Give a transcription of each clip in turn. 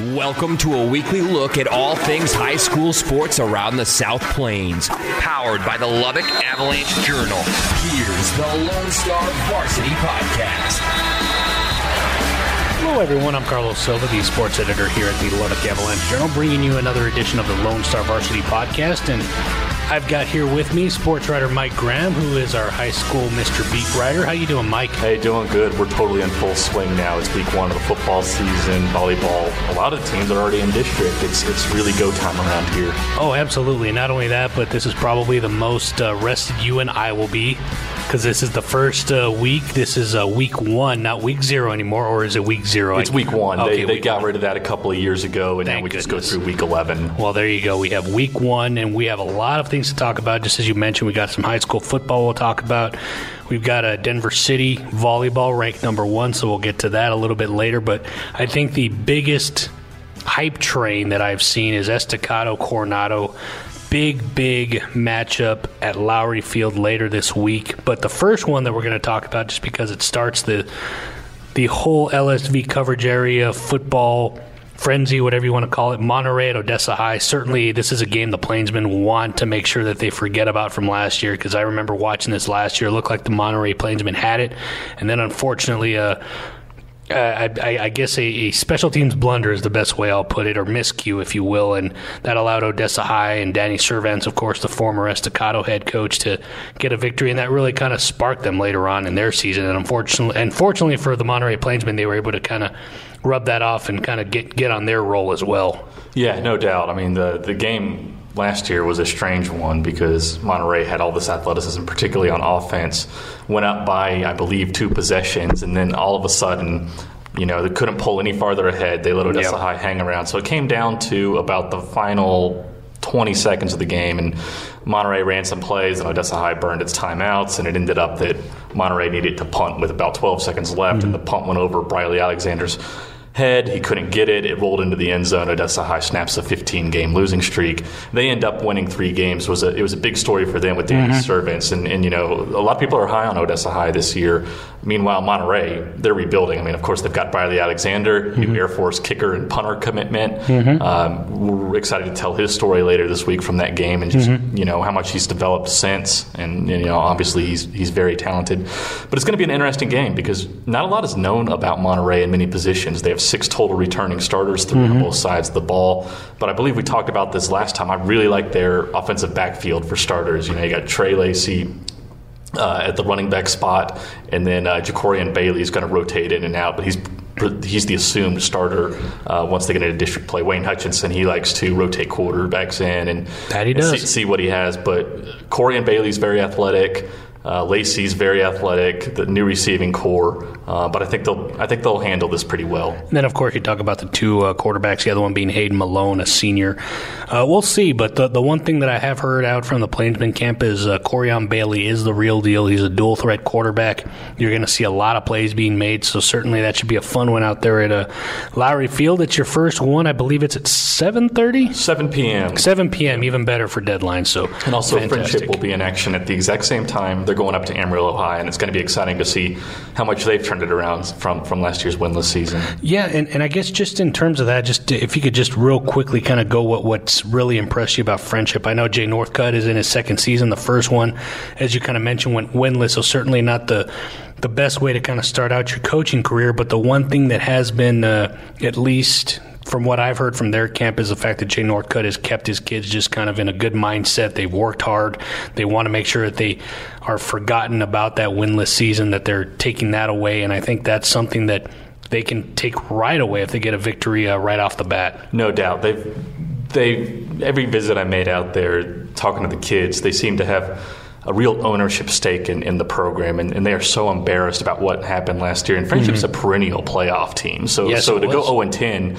Welcome to a weekly look at all things high school sports around the South Plains. Powered by the Lubbock Avalanche Journal. Here's the Lone Star Varsity Podcast. Hello, everyone. I'm Carlos Silva, the sports editor here at the Lubbock Avalanche Journal, bringing you another edition of the Lone Star Varsity Podcast. And I've got here with me sports writer Mike Graham, who is our high school Mr. Beat writer. How you doing, Mike? Hey, doing good. We're totally in full swing now. It's week one of the football season, volleyball. A lot of teams are already in district. It's it's really go time around here. Oh, absolutely. Not only that, but this is probably the most uh, rested you and I will be because this is the first uh, week. This is uh, week one, not week zero anymore, or is it week zero? It's week one. Okay, they they week got one. rid of that a couple of years ago, and Thank now we just go through week 11. Well, there you go. We have week one, and we have a lot of things to talk about. Just as you mentioned, we got some high school football we'll talk about. We've got a Denver City volleyball ranked number one, so we'll get to that a little bit later. But I think the biggest hype train that I've seen is Estacado Coronado. Big, big matchup at Lowrey Field later this week. But the first one that we're going to talk about, just because it starts the the whole LSV coverage area, football frenzy, whatever you want to call it, Monterey at Odessa High. Certainly, this is a game the Plainsmen want to make sure that they forget about from last year because I remember watching this last year. It looked like the Monterey Plainsmen had it, and then unfortunately, uh, uh, I, I, guess a, a special teams blunder is the best way I'll put it, or miscue, if you will, and that allowed Odessa High and Danny Servantez, of course, the former Estacado head coach, to get a victory, and that really kind of sparked them later on in their season. And unfortunately, unfortunately for the Monterey Plainsmen, they were able to kind of rub that off and kind of get get on their roll as well. Yeah, no doubt. I mean, the the game last year was a strange one because Monterey had all this athleticism, particularly on offense. Went up by, I believe, two possessions, and then all of a sudden, you know, they couldn't pull any farther ahead. They let Odessa Yep. High hang around. So it came down to about the final 20 seconds of the game, and Monterey ran some plays, and Odessa High burned its timeouts, and it ended up that Monterey needed to punt with about 12 seconds left, and mm-hmm. the punt went over Briley Alexander's head. He couldn't get it. It rolled into the end zone. Odessa High snaps a 15 game losing streak. They end up winning three games. It was a, it was a big story for them with Danny mm-hmm. Servantez. And, and, you know, a lot of people are high on Odessa High this year. Meanwhile, Monterey, they're rebuilding. I mean, of course, they've got Briley Alexander, new mm-hmm. Air Force kicker and punter commitment. Mm-hmm. Um, we're excited to tell his story later this week from that game and just, you know, how much he's developed since. And, you know, obviously he's, he's very talented. But it's going to be an interesting game because not a lot is known about Monterey in many positions. They have six total returning starters, 3 on both sides of the ball. But I believe we talked about this last time. I really like their offensive backfield for starters. You know, you got Trey Lacey, uh, at the running back spot, and then uh, Jacorian Bailey is going to rotate in and out, but he's he's the assumed starter uh, once they get into district play. Wayne Hutchinson he likes to rotate quarterbacks in and, That he and see, see what he has. But Corey and Bailey's very athletic. Uh, Lacey's very athletic. The new receiving core, uh, but I think they'll I think they'll handle this pretty well. And then, of course, you talk about the two uh, quarterbacks, the other one being Hayden Malone, a senior. Uh, we'll see, but the, the one thing that I have heard out from the Plainsman camp is uh, Corian Bailey is the real deal. He's a dual threat quarterback. You're going to see a lot of plays being made, so certainly that should be a fun one out there at uh, Lowrey Field. It's your first one. I believe it's at 7.30? 7 p.m. 7 p.m., even better for deadline. So And also, fantastic. Frenship will be in action at the exact same time. They're going up to Amarillo High, and it's going to be exciting to see how much they've turned it around from, from last year's winless season. Yeah, and, and I guess just in terms of that, just if you could just real quickly kind of go what what's really impressed you about Frenship. I know Jay Northcutt is in his second season. The first one, as you kind of mentioned, went winless, so certainly not the the best way to kind of start out your coaching career. But the one thing that has been uh, at least from what I've heard from their camp is the fact that Jay Northcutt has kept his kids just kind of in a good mindset. They've worked hard. They want to make sure that they are forgotten about that winless season, that they're taking that away. And I think that's something that they can take right away if they get a victory uh, right off the bat. No doubt. They've they every visit I made out there talking to the kids, they seem to have a real ownership stake in, in the program, and, and they are so embarrassed about what happened last year. And Frenship's a perennial playoff team, so Yes, so to go zero and ten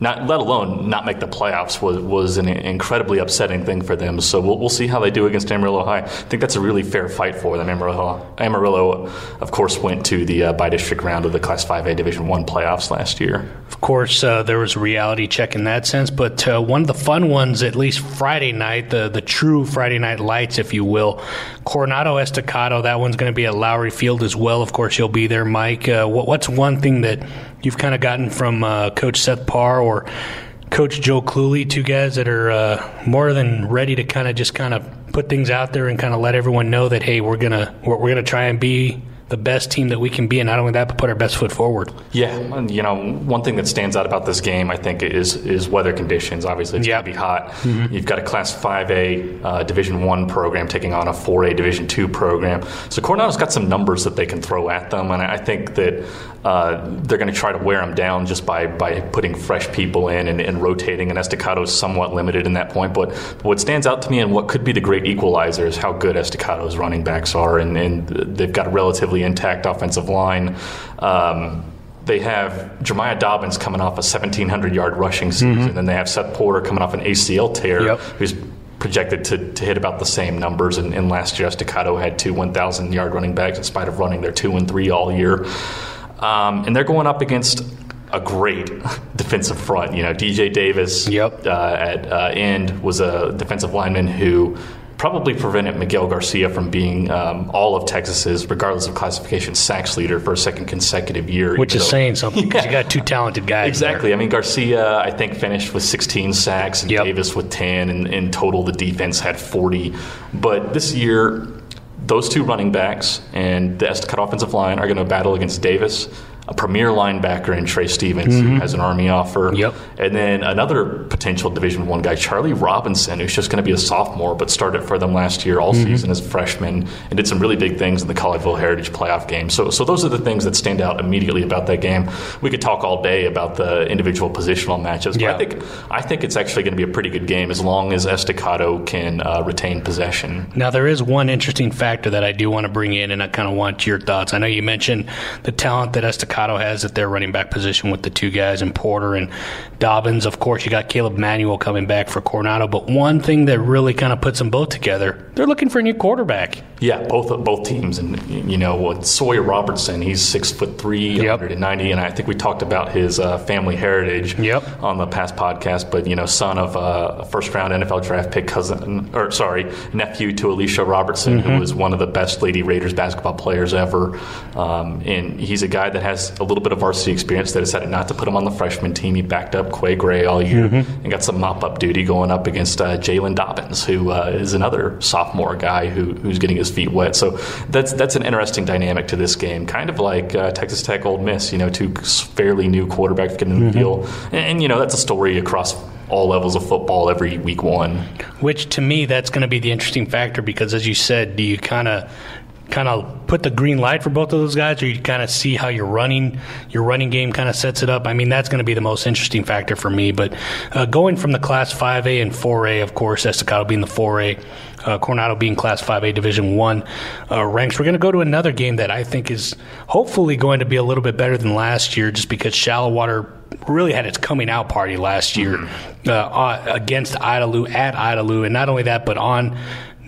not let alone not make the playoffs was was an incredibly upsetting thing for them. So we'll, we'll see how they do against Amarillo High. I think that's a really fair fight for them. Amarillo, Amarillo of course, went to the uh, bi-district round of the Class 5A Division One playoffs last year. Of course, uh, there was a reality check in that sense, but uh, one of the fun ones, at least Friday night, the the true Friday night lights, if you will, Coronado Estacado. That one's going to be at Lowrey Field as well. Of course, you'll be there, Mike. Uh, what, what's one thing that you've kind of gotten from uh, Coach Seth Parr or Coach Joe Cluley, two guys that are uh, more than ready to kind of just kind of put things out there and kind of let everyone know that hey, we're gonna we're, we're gonna try and be the best team that we can be, and not only that, but put our best foot forward. Yeah, you know, one thing that stands out about this game, I think, is is weather conditions. Obviously, it's yep. going to be hot. Mm-hmm. You've got a Class 5A uh, Division One program taking on a 4A Division Two program. So Coronado's got some numbers that they can throw at them, and I think that uh, they're going to try to wear them down just by, by putting fresh people in and, and rotating. And Estacado is somewhat limited in that point. But what stands out to me and what could be the great equalizer is how good Estacado's running backs are, and, and they've got a relatively intact offensive line. Um, they have Jeremiah Dobbins coming off a 1,700 yard rushing season, mm-hmm. and then they have Seth Porter coming off an ACL tear, yep. who's projected to, to hit about the same numbers. And, and last year, Estacado had two 1,000 yard running backs in spite of running their two and three all year. Um, and they're going up against a great defensive front. You know, DJ Davis yep. uh, at uh, end was a defensive lineman who probably prevented Miguel Garcia from being um, all of Texas's, regardless of classification, sacks leader for a second consecutive year. Which is saying something because yeah. you got two talented guys. Exactly. I mean, Garcia, I think, finished with 16 sacks and yep. Davis with 10, and in total, the defense had 40. But this year, those two running backs and the Estacado offensive line are going to battle against Davis, a premier linebacker in Trey Stevens, mm-hmm. who has an Army offer. Yep. And then another potential Division One guy, Charlie Robinson, who's just going to be a sophomore, but started for them last year all mm-hmm. season as a freshman and did some really big things in the Colleyville Heritage playoff game. So, so those are the things that stand out immediately about that game. We could talk all day about the individual positional matchups, but I think I think it's actually going to be a pretty good game as long as Estacado can uh, retain possession. Now, there is one interesting factor that I do want to bring in, and I kind of want your thoughts. I know you mentioned the talent that Estacado has at their running back position with the two guys in Porter and Dobbins. Of course, you got Caleb Manuel coming back for Coronado. But one thing that really kind of puts them both together, they're looking for a new quarterback. Yeah, both both teams, and you know what Sawyer Robertson, he's six foot three, yep. 190, and I think we talked about his uh, family heritage yep. on the past podcast. But you know, son of a first round NFL draft pick cousin, or sorry, nephew to Alicia Robertson, mm-hmm. who was one of the best Lady Raiders basketball players ever, um, and he's a guy that has a little bit of varsity experience. They decided not to put him on the freshman team. He backed up Quay Gray all year mm-hmm. and got some mop up duty going up against uh, Jalen Dobbins, who uh, is another sophomore guy who, who's getting his feet wet. So that's that's an interesting dynamic to this game, kind of like uh, Texas Tech Ole Miss. You know, two fairly new quarterbacks getting in the mm-hmm. deal, and, and you know that's a story across all levels of football every week one. Which to me, that's going to be the interesting factor because, as you said, do you kind of kind of put the green light for both of those guys, or you kind of see how your running your running game kind of sets it up. I mean, that's going to be the most interesting factor for me. But uh, going from the Class 5A and 4A, of course, Estacado being the 4A, uh, Coronado being Class 5A Division One uh, ranks, we're going to go to another game that I think is hopefully going to be a little bit better than last year, just because Shallowater really had its coming out party last year mm-hmm. uh, against Idalou at Idalou, and not only that, but on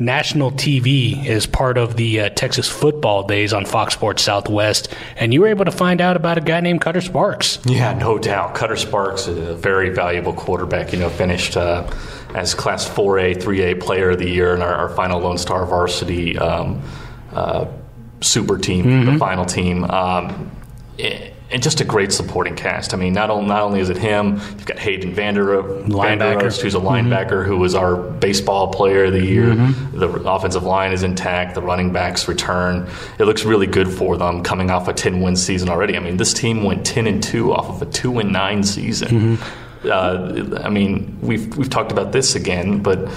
national TV as part of the uh, Texas football days on Fox Sports Southwest, and you were able to find out about a guy named Cutter Sparks. Yeah, no doubt. Cutter Sparks is a very valuable quarterback. You know, finished uh, as Class 4A, 3A Player of the Year in our, our final Lone Star Varsity um, uh, Super Team, mm-hmm. the final team. Um, it, and just a great supporting cast. I mean, not, only not only is it him, you've got Hayden Vander, linebacker. who's a mm-hmm. linebacker mm-hmm. who was our baseball player of the year. Mm-hmm. The offensive line is intact. The running backs return. It looks really good for them coming off a 10 win season already. I mean, this team went 10 and 2 off of a 2 and 9 season. Mm-hmm. Uh, I mean, we've we've talked about this again, but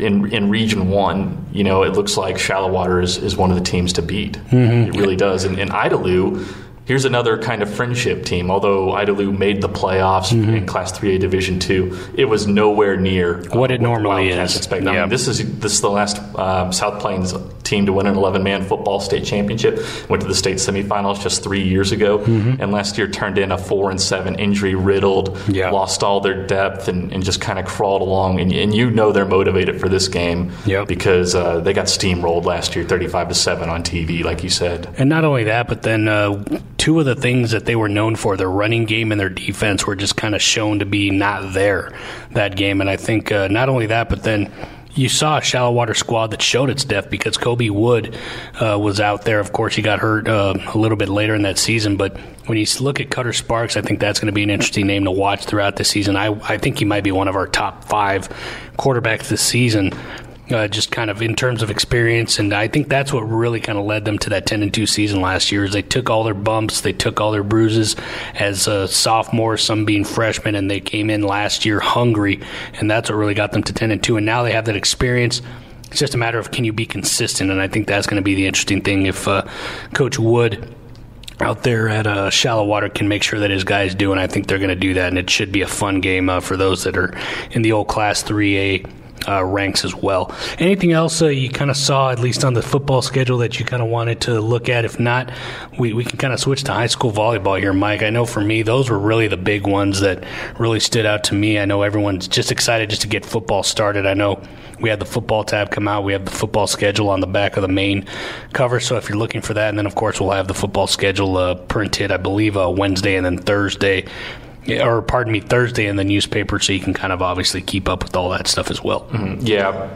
in in Region One, you know, it looks like Shallowater is, is one of the teams to beat. Mm-hmm. It really does. And, and Idalou here's another kind of Frenship team. Although Idalou made the playoffs mm-hmm. in Class 3A Division Two, it was nowhere near uh, what it normally is. Expect. I mean, this is this is the last um, South Plains team to win an 11 man football state championship. Went to the state semifinals just three years ago, mm-hmm. and last year turned in a four and seven injury riddled, yeah. lost all their depth, and, and just kind of crawled along. And, and, you know they're motivated for this game yep. because uh, they got steamrolled last year, 35 to seven on TV, like you said. And not only that, but then. Uh, two of the things that they were known for, their running game and their defense, were just kind of shown to be not there that game. And I think uh, not only that, but then you saw a Shallowater squad that showed its depth because Kobe Wood uh, was out there. Of course, he got hurt uh, a little bit later in that season, but when you look at Cutter Sparks, I think that's going to be an interesting name to watch throughout the season. I, I think he might be one of our top five quarterbacks this season uh, just kind of in terms of experience. And I think that's what really kind of led them to that 10 and 2 season last year. Is they took all their bumps, they took all their bruises as uh, sophomores, some being freshmen, and they came in last year hungry, and that's what really got them to 10 and 2. And now they have that experience. It's just a matter of can you be consistent, and I think that's going to be the interesting thing if uh, Coach Wood out there at uh, Shallowater can make sure that his guys do, and I think they're going to do that. And it should be a fun game uh, for those that are in the old Class 3A uh, ranks as well. Anything else uh, you kind of saw, at least on the football schedule, that you kind of wanted to look at? If not, we, we can kind of switch to high school volleyball here, Mike. I know for me, those were really the big ones that really stood out to me. I know everyone's just excited just to get football started. I know we had the football tab come out. We have the football schedule on the back of the main cover. So if you're looking for that, and then of course we'll have the football schedule uh, printed, I believe, uh, Wednesday and then Thursday or pardon me, Thursday in the newspaper, so you can kind of obviously keep up with all that stuff as well. Mm-hmm. Yeah,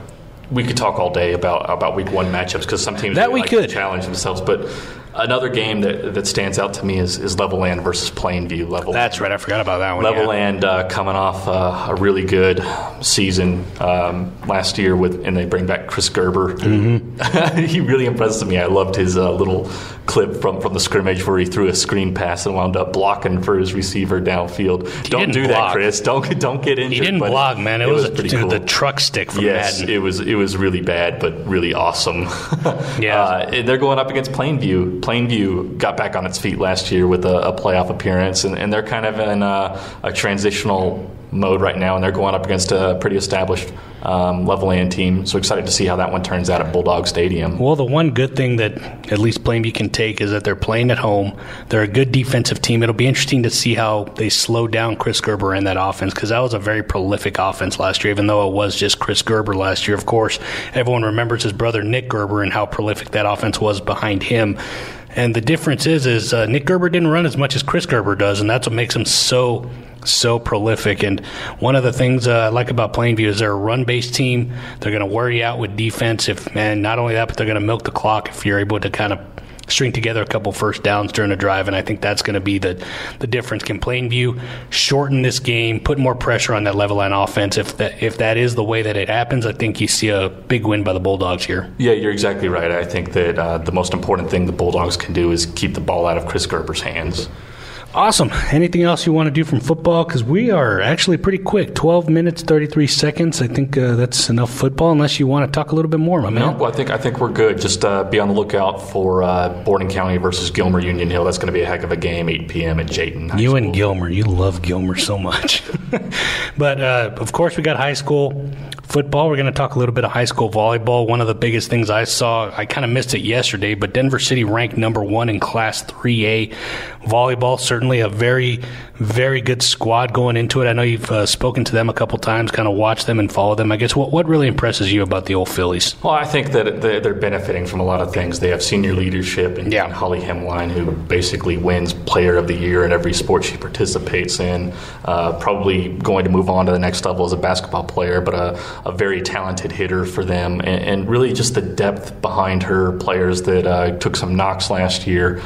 we could talk all day about about week one matchups because some teams that we like could challenge themselves, but Another game that, that stands out to me is, is Levelland versus Plainview. Level That's right. I forgot about that one. Levelland yeah. uh, coming off uh, a really good season um, last year with, and they bring back Chris Gerber. Mm-hmm. he really impressed me. I loved his uh, little clip from, from the scrimmage where he threw a screen pass and wound up blocking for his receiver downfield. He don't do block. that, Chris. Don't don't get injured. He didn't block, man. It, it was, was, pretty cool. the truck stick from yes, Madden. it was it was really bad, but really awesome. yeah, uh, they're going up against Plainview. Plainview got back on its feet last year with a, a playoff appearance, and, and, they're kind of in a, a, transitional mode right now, and they're going up against a pretty established um, Levelland team. So excited to see how that one turns out at Bulldog Stadium. Well, the one good thing that at least Plainview can take is that they're playing at home. They're a good defensive team. It'll be interesting to see how they slow down Chris Gerber and that offense because that was a very prolific offense last year, even though it was just Chris Gerber last year. Of course, everyone remembers his brother Nick Gerber and how prolific that offense was behind him. And the difference is, is uh, Nick Gerber didn't run as much as Chris Gerber does, and that's what makes him so so prolific. And one of the things uh, I like about Plainview is they're a run based team. They're going to wear you out with defense. If and not only that, but they're going to milk the clock if you're able to kind of string together a couple first downs during a drive, and I think that's going to be the the difference. Can Plainview shorten this game, put more pressure on that Levelland offense? If that if that is the way that it happens, I think you see a big win by the Bulldogs here. Yeah, you're exactly right. I think that uh, the most important thing the Bulldogs can do is keep the ball out of Chris Gerber's hands. Awesome. Anything else you want to do from football? Because we are actually pretty quick 12 minutes, 33 seconds. I think uh, that's enough football, unless you want to talk a little bit more, my man. No, I think, I think we're good. Just uh, be on the lookout for uh, Borden County versus Gilmer Union Hill. That's going to be a heck of a game, 8 p.m. at Jayton. High you school. and Gilmer. You love Gilmer so much. but uh, of course, we got high school football. We're going to talk a little bit of high school volleyball. One of the biggest things I saw, I kind of missed it yesterday, but Denver City ranked number one in Class 3A volleyball. Certainly a very, very good squad going into it. I know you've uh, spoken to them a couple times, kind of watched them and followed them. I guess what, what really impresses you about the old Fillies? Well, I think that they're benefiting from a lot of things. They have senior leadership and yeah. Holly Hemline, who basically wins Player of the Year in every sport she participates in. Uh, probably going to move on to the next level as a basketball player, but a, a very talented hitter for them, and, and, really just the depth behind her players that uh, took some knocks last year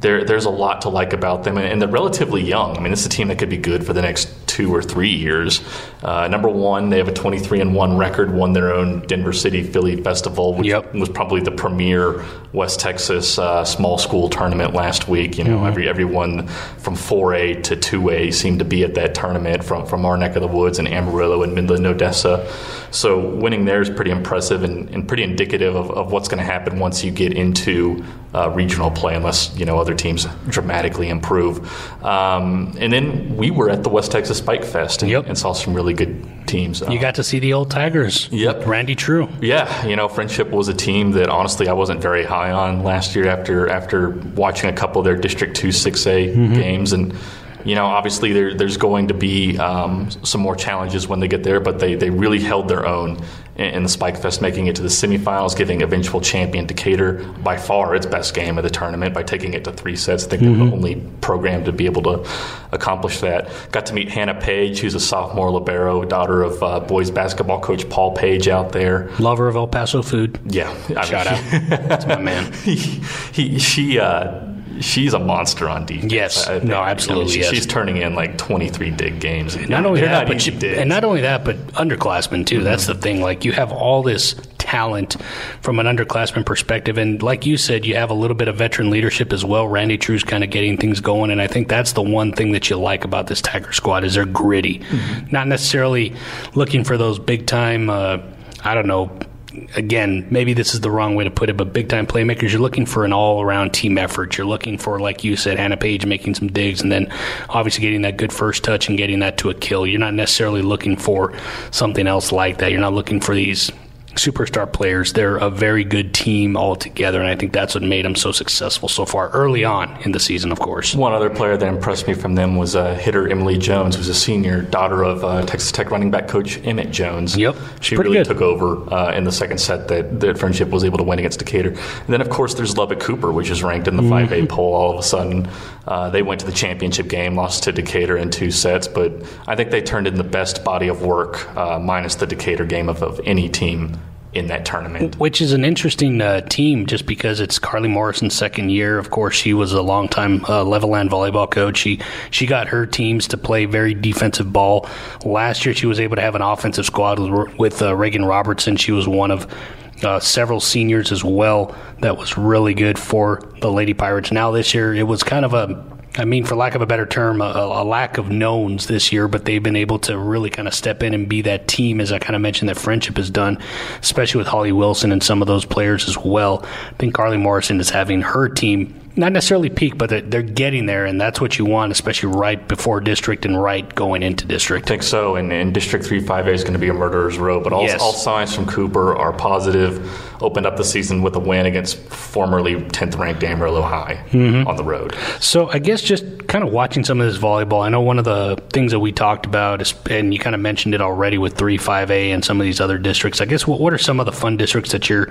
there, there's a lot to like about them, and they're relatively young. I mean, this is a team that could be good for the next two or three years. Uh, number one, they have a 23 and one record, won their own Denver City Filly Festival, which yep. was probably the premier West Texas uh, small school tournament last week. You know, mm-hmm. every everyone from 4A to 2A seemed to be at that tournament from from our neck of the woods in Amarillo and Midland, Odessa. So winning there is pretty impressive and, and pretty indicative of, of what's going to happen once you get into uh, regional play, unless you know other teams dramatically improve. Um, and then we were at the West Texas Spike Fest and, yep. and saw some really good teams. You got to see the old Tigers. Yep, Randy True. Yeah, you know, Frenship was a team that honestly I wasn't very high on last year after after watching a couple of their District Two Six A mm-hmm. games and you know, obviously there, there's going to be um, some more challenges when they get there, but they, they really held their own in the Spike Fest, making it to the semifinals, giving eventual champion Decatur by far its best game of the tournament by taking it to three sets. I think mm-hmm. they're the only program to be able to accomplish that. Got to meet Hannah Page, who's a sophomore libero, daughter of uh, boys basketball coach Paul Page out there. Lover of El Paso food. Yeah. I Shout mean, out. That's my man. He, he, she, uh, she's a monster on defense. Yes, no, absolutely. I mean, she, yes. She's turning in like 23 dig games. Not only that, but she, and not only that, but underclassmen too. Mm-hmm. That's the thing. Like you have all this talent from an underclassman perspective, and like you said, you have a little bit of veteran leadership as well. Randy True's kind of getting things going, and I think that's the one thing that you like about this Tiger squad is they're gritty, mm-hmm. not necessarily looking for those big time. Uh, I don't know again, maybe this is the wrong way to put it, but big time playmakers, you're looking for an all around team effort. You're looking for, like you said, Hannah Page making some digs and then obviously getting that good first touch and getting that to a kill. You're not necessarily looking for something else like that. You're not looking for these superstar players. They're a very good team altogether, and I think that's what made them so successful so far early on in the season, of course. One other player that impressed me from them was uh, hitter Emily Jones, who's a senior, daughter of uh, Texas Tech running back coach Emmett Jones. Yep. She really good. took over uh, in the second set that, that Frenship was able to win against Decatur. And then, of course, there's Lubbock Cooper, which is ranked in the mm-hmm. 5A poll all of a sudden. Uh, they went to the championship game, lost to Decatur in two sets, but I think they turned in the best body of work, uh, minus the Decatur game of, of any team in that tournament. Which is an interesting uh, team just because it's Carly Morrison's second year. Of course, she was a longtime uh, Levelland volleyball coach. She she got her teams to play very defensive ball. Last year, she was able to have an offensive squad with, with uh, Reagan Robertson. She was one of uh, several seniors as well that was really good for the Lady Pirates. Now this year, it was kind of a I mean, for lack of a better term, a, a, lack of knowns this year, but they've been able to really kind of step in and be that team, as I kind of mentioned that Frenship has done, especially with Holly Wilson and some of those players as well. I think Carly Morrison is having her team not necessarily peak, but they're getting there, and that's what you want, especially right before district and right going into district. I think so, and, and District 3 5A is going to be a murderer's row, but all, yes. all signs from Cooper are positive. Opened up the season with a win against formerly 10th ranked Amarillo High mm-hmm. on the road. So I guess just kind of watching some of this volleyball, I know one of the things that we talked about, is, and you kind of mentioned it already with 3 5A and some of these other districts. I guess what, what are some of the fun districts that you're,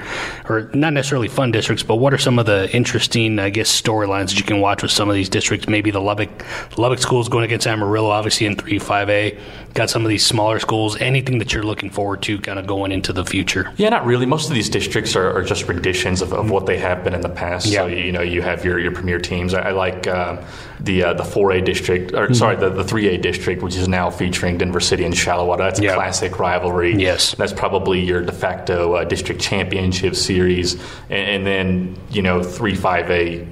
or not necessarily fun districts, but what are some of the interesting, I guess, storylines that you can watch with some of these districts. Maybe the Lubbock Lubbock schools going against Amarillo, obviously in three five A. Got some of these smaller schools. Anything that you're looking forward to, kind of going into the future? Yeah, not really. Most of these districts are, are just renditions of, of, what they have been in the past. Yeah. So you know, you have your, your premier teams. I, I like uh, the uh, the four A district, or mm-hmm. sorry, the the three A district, which is now featuring Denver City and Shallowater. That's a yep. classic rivalry. Yes, that's probably your de facto uh, district championship series, and, and then you know three five A.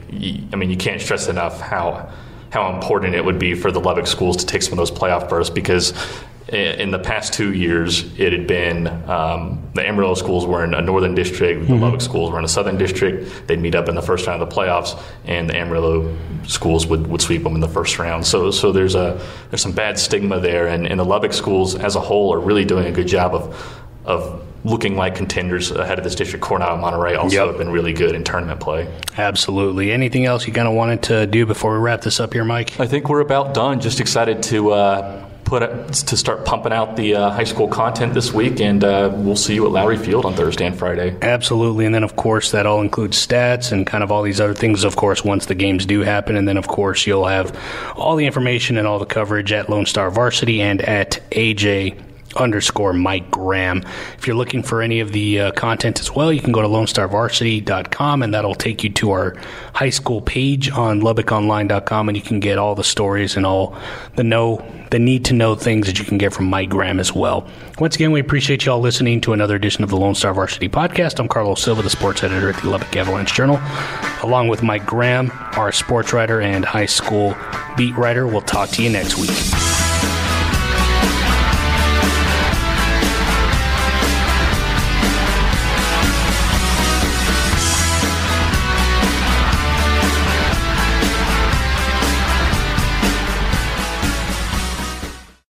I mean, you can't stress enough how how important it would be for the Lubbock schools to take some of those playoff berths because in the past two years, it had been um, the Amarillo schools were in a northern district, the mm-hmm. Lubbock schools were in a southern district. They'd meet up in the first round of the playoffs, and the Amarillo schools would, would sweep them in the first round. So, so there's a there's some bad stigma there, and, and the Lubbock schools as a whole are really doing a good job of of looking like contenders ahead of this district. Coronado and Monterey also yep. have been really good in tournament play. Absolutely. Anything else you kind of wanted to do before we wrap this up here, Mike? I think we're about done. Just excited to. Uh, put it, to start pumping out the uh, high school content this week, and uh, we'll see you at Lowrey Field on Thursday and Friday. Absolutely, and then of course that all includes stats and kind of all these other things. Of course, once the games do happen, and then of course you'll have all the information and all the coverage at Lone Star Varsity and at AJ underscore Mike Graham. If you're looking for any of the uh, content as well, you can go to LoneStarVarsity.com and that'll take you to our high school page on LubbockOnline.com and you can get all the stories and all the know, the need to know things that you can get from Mike Graham as well. Once again, we appreciate you all listening to another edition of the Lone Star Varsity Podcast. I'm Carlos Silva, the sports editor at the Lubbock Avalanche Journal, along with Mike Graham, our sports writer and high school beat writer. We'll talk to you next week.